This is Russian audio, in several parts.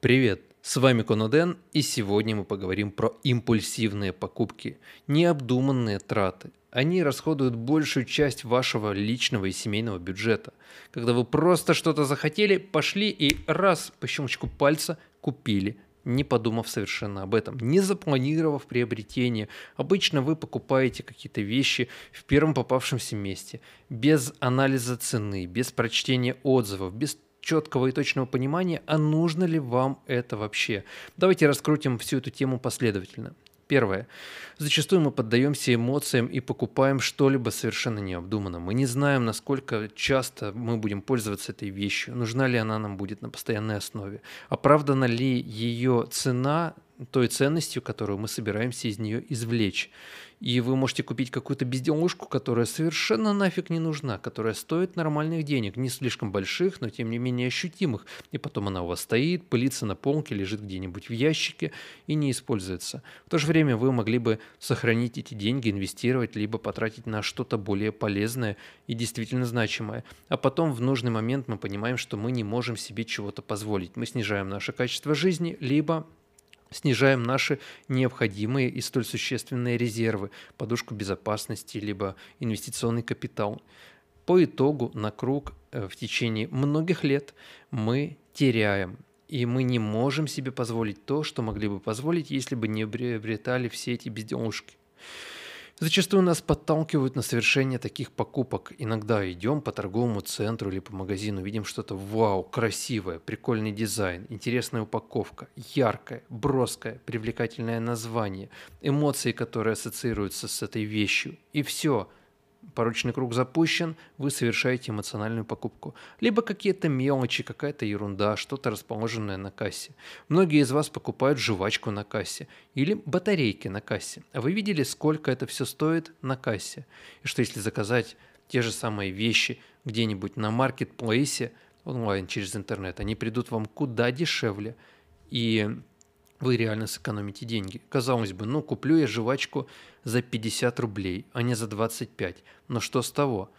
Привет, с вами Коноден, и сегодня мы поговорим про импульсивные покупки, необдуманные траты. Они расходуют большую часть вашего личного и семейного бюджета. Когда вы просто что-то захотели, пошли и раз по щелчку пальца купили, не подумав совершенно об этом, не запланировав приобретение. Обычно вы покупаете какие-то вещи в первом попавшемся месте, без анализа цены, без прочтения отзывов, без четкого и точного понимания, а нужно ли вам это вообще. Давайте раскрутим всю эту тему последовательно. Первое. Зачастую мы поддаемся эмоциям и покупаем что-либо совершенно необдуманно. Мы не знаем, насколько часто мы будем пользоваться этой вещью, нужна ли она нам будет на постоянной основе, оправдана ли ее цена той ценностью, которую мы собираемся из нее извлечь. И вы можете купить какую-то безделушку, которая совершенно нафиг не нужна, которая стоит нормальных денег, не слишком больших, но тем не менее ощутимых. И потом она у вас стоит, пылится на полке, лежит где-нибудь в ящике и не используется. В то же время вы могли бы сохранить эти деньги, инвестировать, либо потратить на что-то более полезное и действительно значимое. А потом в нужный момент мы понимаем, что мы не можем себе чего-то позволить. Мы снижаем наше качество жизни, либо снижаем наши необходимые и столь существенные резервы, подушку безопасности, либо инвестиционный капитал. По итогу на круг э, в течение многих лет мы теряем, и мы не можем себе позволить то, что могли бы позволить, если бы не приобретали все эти безделушки. Зачастую нас подталкивают на совершение таких покупок. Иногда идем по торговому центру или по магазину, видим что-то вау, красивое, прикольный дизайн, интересная упаковка, яркое, броское, привлекательное название, эмоции, которые ассоциируются с этой вещью. И все – порочный круг запущен, вы совершаете эмоциональную покупку. Либо какие-то мелочи, какая-то ерунда, что-то расположенное на кассе. Многие из вас покупают жвачку на кассе или батарейки на кассе. А вы видели, сколько это все стоит на кассе? И что если заказать те же самые вещи где-нибудь на маркетплейсе онлайн через интернет, они придут вам куда дешевле. И вы реально сэкономите деньги. Казалось бы, ну куплю я жвачку за 50 рублей, а не за 25. Но что с того?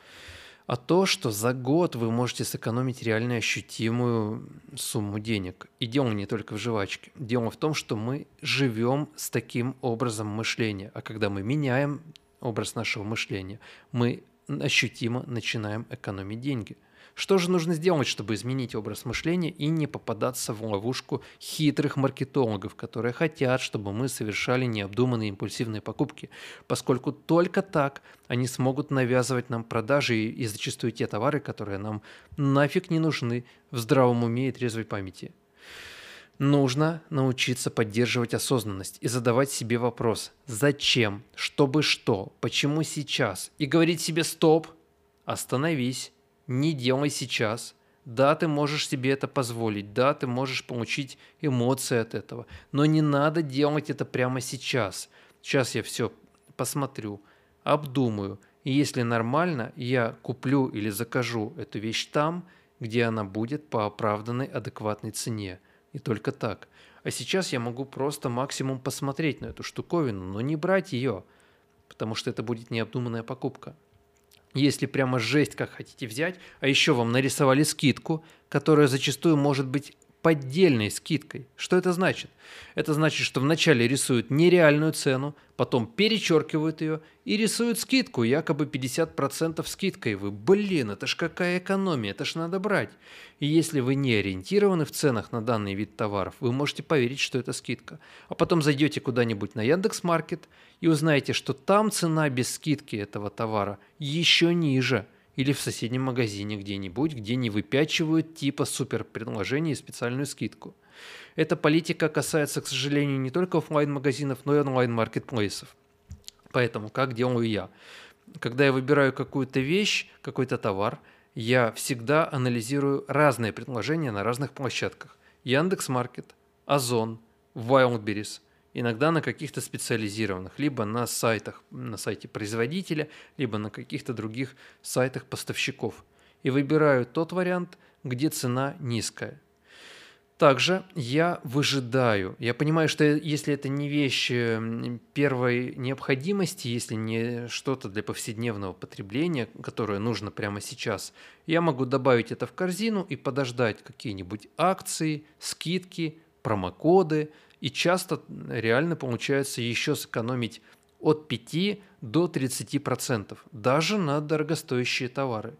А то, что за год вы можете сэкономить реально ощутимую сумму денег. И дело не только в жвачке. Дело в том, что мы живем с таким образом мышления. А когда мы меняем образ нашего мышления, мы ощутимо начинаем экономить деньги – что же нужно сделать, чтобы изменить образ мышления и не попадаться в ловушку хитрых маркетологов, которые хотят, чтобы мы совершали необдуманные импульсивные покупки, поскольку только так они смогут навязывать нам продажи и зачастую те товары, которые нам нафиг не нужны в здравом уме и трезвой памяти. Нужно научиться поддерживать осознанность и задавать себе вопрос «Зачем? Чтобы что? Почему сейчас?» И говорить себе «Стоп! Остановись! Не делай сейчас. Да, ты можешь себе это позволить, да, ты можешь получить эмоции от этого, но не надо делать это прямо сейчас. Сейчас я все посмотрю, обдумаю, и если нормально, я куплю или закажу эту вещь там, где она будет по оправданной адекватной цене. И только так. А сейчас я могу просто максимум посмотреть на эту штуковину, но не брать ее, потому что это будет необдуманная покупка если прямо жесть как хотите взять, а еще вам нарисовали скидку, которая зачастую может быть поддельной скидкой. Что это значит? Это значит, что вначале рисуют нереальную цену, потом перечеркивают ее и рисуют скидку, якобы 50% скидкой. Вы, блин, это ж какая экономия, это ж надо брать. И если вы не ориентированы в ценах на данный вид товаров, вы можете поверить, что это скидка. А потом зайдете куда-нибудь на Яндекс.Маркет и узнаете, что там цена без скидки этого товара еще ниже – или в соседнем магазине где-нибудь, где не выпячивают типа супер предложений и специальную скидку. Эта политика касается, к сожалению, не только офлайн-магазинов, но и онлайн-маркетплейсов. Поэтому как делаю я? Когда я выбираю какую-то вещь, какой-то товар, я всегда анализирую разные предложения на разных площадках. Яндекс.Маркет, Озон, Wildberries – иногда на каких-то специализированных, либо на сайтах, на сайте производителя, либо на каких-то других сайтах поставщиков. И выбираю тот вариант, где цена низкая. Также я выжидаю. Я понимаю, что если это не вещь первой необходимости, если не что-то для повседневного потребления, которое нужно прямо сейчас, я могу добавить это в корзину и подождать какие-нибудь акции, скидки, промокоды, и часто реально получается еще сэкономить от 5 до 30%, даже на дорогостоящие товары.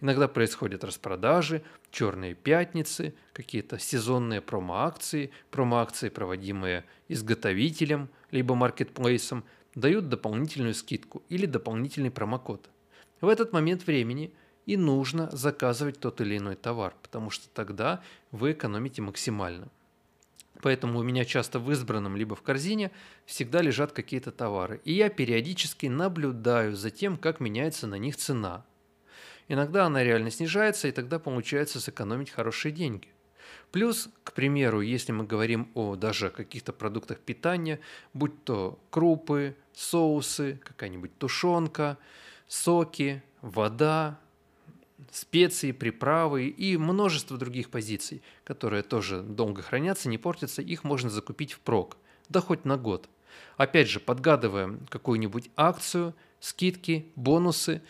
Иногда происходят распродажи, черные пятницы, какие-то сезонные промо-акции, промо-акции, проводимые изготовителем либо маркетплейсом, дают дополнительную скидку или дополнительный промокод. В этот момент времени и нужно заказывать тот или иной товар, потому что тогда вы экономите максимально. Поэтому у меня часто в избранном либо в корзине всегда лежат какие-то товары. И я периодически наблюдаю за тем, как меняется на них цена. Иногда она реально снижается, и тогда получается сэкономить хорошие деньги. Плюс, к примеру, если мы говорим о даже каких-то продуктах питания, будь то крупы, соусы, какая-нибудь тушенка, соки, вода, специи, приправы и множество других позиций, которые тоже долго хранятся, не портятся, их можно закупить впрок, да хоть на год. Опять же, подгадываем какую-нибудь акцию, скидки, бонусы,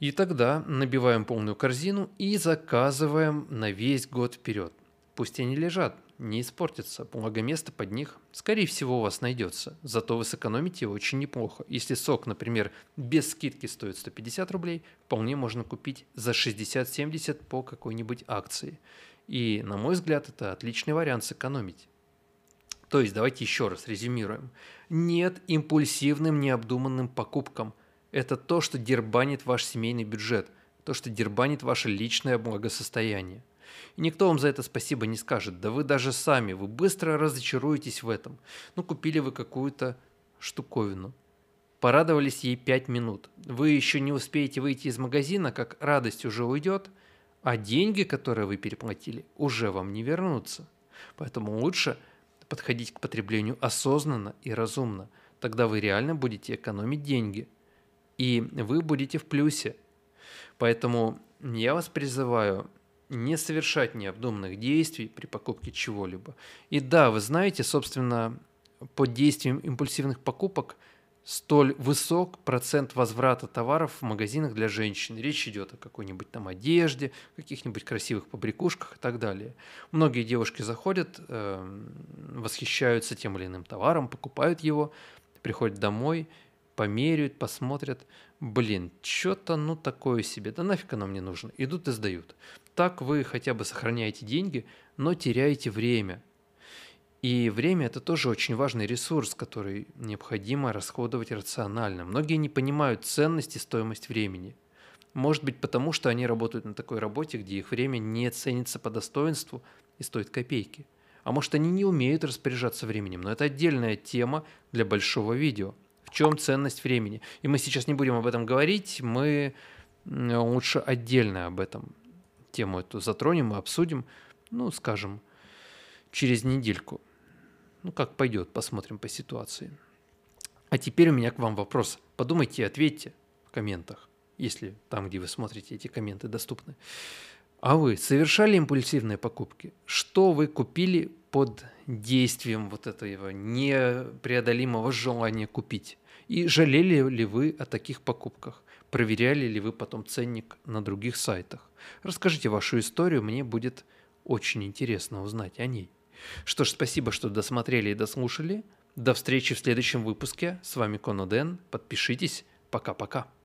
и тогда набиваем полную корзину и заказываем на весь год вперед. Пусть они лежат, не испортятся, благо место под них, скорее всего, у вас найдется. Зато вы сэкономите очень неплохо. Если сок, например, без скидки стоит 150 рублей, вполне можно купить за 60-70 по какой-нибудь акции. И, на мой взгляд, это отличный вариант сэкономить. То есть, давайте еще раз резюмируем. Нет импульсивным необдуманным покупкам. Это то, что дербанит ваш семейный бюджет, то, что дербанит ваше личное благосостояние. И никто вам за это спасибо не скажет. Да вы даже сами, вы быстро разочаруетесь в этом. Ну, купили вы какую-то штуковину. Порадовались ей 5 минут. Вы еще не успеете выйти из магазина, как радость уже уйдет, а деньги, которые вы переплатили, уже вам не вернутся. Поэтому лучше подходить к потреблению осознанно и разумно. Тогда вы реально будете экономить деньги. И вы будете в плюсе. Поэтому я вас призываю не совершать необдуманных действий при покупке чего-либо. И да, вы знаете, собственно, под действием импульсивных покупок столь высок процент возврата товаров в магазинах для женщин. Речь идет о какой-нибудь там одежде, каких-нибудь красивых побрякушках и так далее. Многие девушки заходят, э, восхищаются тем или иным товаром, покупают его, приходят домой, померяют, посмотрят, блин, что-то ну такое себе, да нафиг оно мне нужно, идут и сдают. Так вы хотя бы сохраняете деньги, но теряете время. И время – это тоже очень важный ресурс, который необходимо расходовать рационально. Многие не понимают ценность и стоимость времени. Может быть потому, что они работают на такой работе, где их время не ценится по достоинству и стоит копейки. А может они не умеют распоряжаться временем, но это отдельная тема для большого видео. В чем ценность времени? И мы сейчас не будем об этом говорить, мы лучше отдельно об этом тему эту затронем и обсудим, ну, скажем, через недельку. Ну, как пойдет, посмотрим по ситуации. А теперь у меня к вам вопрос. Подумайте и ответьте в комментах, если там, где вы смотрите, эти комменты доступны. А вы совершали импульсивные покупки? Что вы купили под действием вот этого непреодолимого желания купить? И жалели ли вы о таких покупках? Проверяли ли вы потом ценник на других сайтах? Расскажите вашу историю, мне будет очень интересно узнать о ней. Что ж, спасибо, что досмотрели и дослушали. До встречи в следующем выпуске. С вами Коноден. Подпишитесь. Пока-пока.